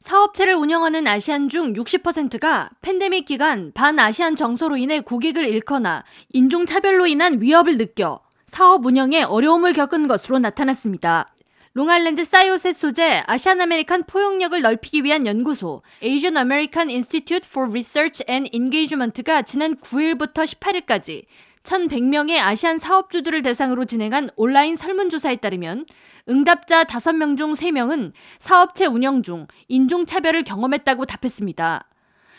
사업체를 운영하는 아시안 중 60%가 팬데믹 기간 반아시안 정서로 인해 고객을 잃거나 인종차별로 인한 위협을 느껴 사업 운영에 어려움을 겪은 것으로 나타났습니다. 롱알랜드 사이오셋 소재 Asian American 포용력을 넓히기 위한 연구소 Asian American Institute for Research and Engagement가 지난 9일부터 18일까지 1,100명의 아시안 사업주들을 대상으로 진행한 온라인 설문조사에 따르면 응답자 5명 중 3명은 사업체 운영 중 인종차별을 경험했다고 답했습니다.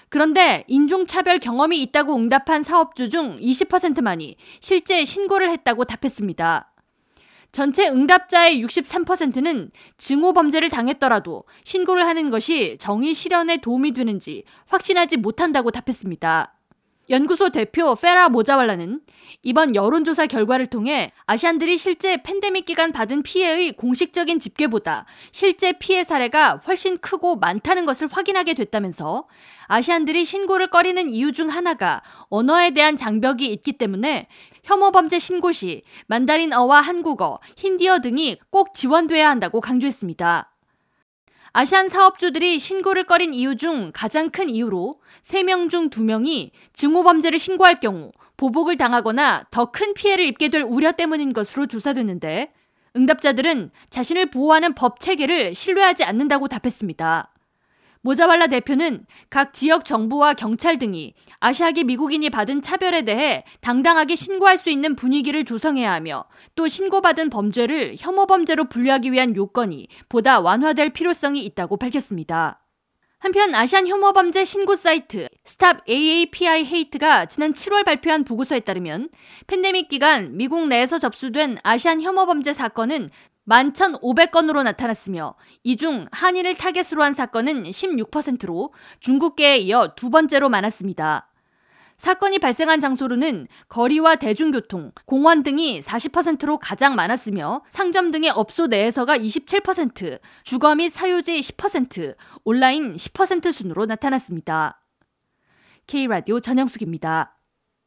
그런데 인종차별 경험이 있다고 응답한 사업주 중 20%만이 실제 신고를 했다고 답했습니다. 전체 응답자의 63%는 증오 범죄를 당했더라도 신고를 하는 것이 정의 실현에 도움이 되는지 확신하지 못한다고 답했습니다. 연구소 대표 페라 모자왈라는 이번 여론조사 결과를 통해 아시안들이 실제 팬데믹 기간 받은 피해의 공식적인 집계보다 실제 피해 사례가 훨씬 크고 많다는 것을 확인하게 됐다면서 아시안들이 신고를 꺼리는 이유 중 하나가 언어에 대한 장벽이 있기 때문에 혐오 범죄 신고 시 만다린어와 한국어, 힌디어 등이 꼭 지원돼야 한다고 강조했습니다. 아시안 사업주들이 신고를 꺼린 이유 중 가장 큰 이유로 3명 중 2명이 증오범죄를 신고할 경우 보복을 당하거나 더 큰 피해를 입게 될 우려 때문인 것으로 조사됐는데 응답자들은 자신을 보호하는 법 체계를 신뢰하지 않는다고 답했습니다. 모자왈라 대표는 각 지역 정부와 경찰 등이 아시아계 미국인이 받은 차별에 대해 당당하게 신고할 수 있는 분위기를 조성해야 하며 또 신고받은 범죄를 혐오 범죄로 분류하기 위한 요건이 보다 완화될 필요성이 있다고 밝혔습니다. 한편 아시안 혐오 범죄 신고 사이트 Stop AAPI Hate가 지난 7월 발표한 보고서에 따르면 팬데믹 기간 미국 내에서 접수된 아시안 혐오 범죄 사건은 11,500건으로 나타났으며 이 중 한인을 타겟으로 한 사건은 16%로 중국계에 이어 두 번째로 많았습니다. 사건이 발생한 장소로는 거리와 대중교통, 공원 등이 40%로 가장 많았으며 상점 등의 업소 내에서가 27%, 주거 및 사유지 10%, 온라인 10% 순으로 나타났습니다. K라디오 전영숙입니다.